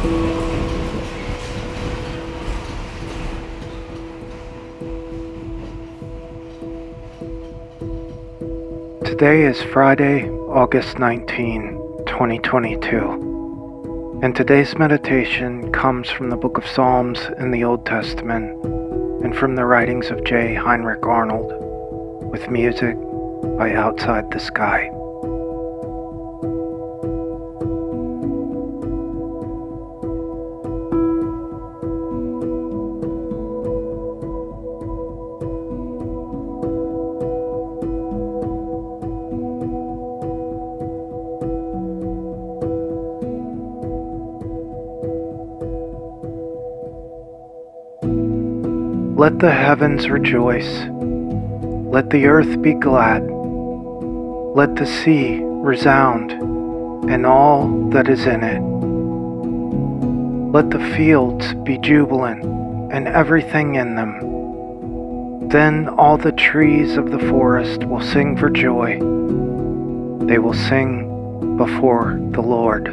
Today is Friday, August 19, 2022, and today's meditation comes from the book of Psalms in the Old Testament and from the writings of J. Heinrich Arnold, with music by Outside the Sky. Let the heavens rejoice. Let the earth be glad. Let the sea resound and all that is in it. Let the fields be jubilant and everything in them. Then all the trees of the forest will sing for joy. They will sing before the Lord.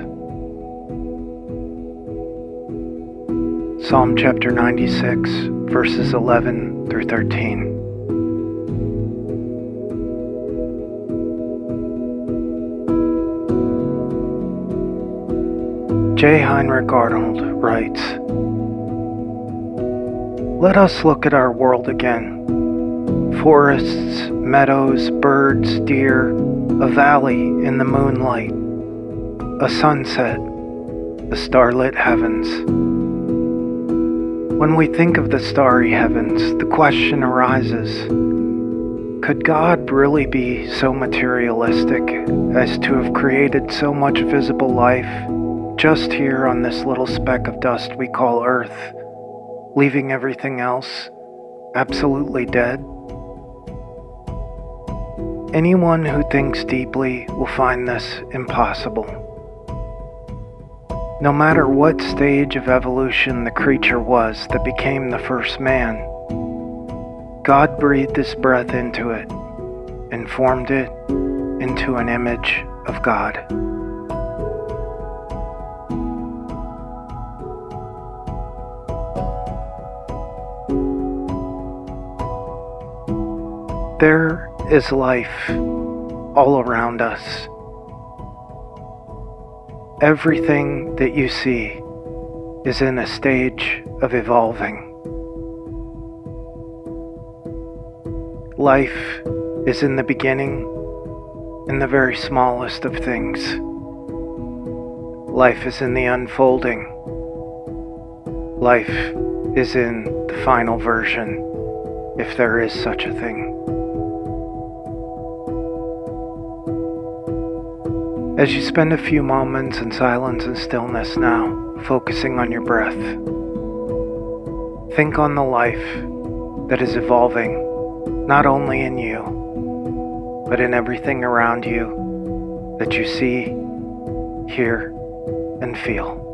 Psalm chapter 96, verses 11 through 13. J. Heinrich Arnold writes Let us look at our world again. Forests, meadows, birds, deer, a valley in the moonlight, a sunset, the starlit heavens. When we think of the starry heavens, the question arises could God really be so materialistic as to have created so much visible life just here on this little speck of dust we call Earth, leaving everything else absolutely dead? Anyone who thinks deeply will find this impossible. No matter what stage of evolution the creature was that became the first man, God breathed His breath into it and formed it into an image of God. There is life all around us Everything that you see is in a stage of evolving. Life is in the beginning, in the very smallest of things. Life is in the unfolding. Life is in the final version, if there is such a thing. As you spend a few moments in silence and stillness now, focusing on your breath, think on the life that is evolving not only in you, but in everything around you that you see, hear, and feel.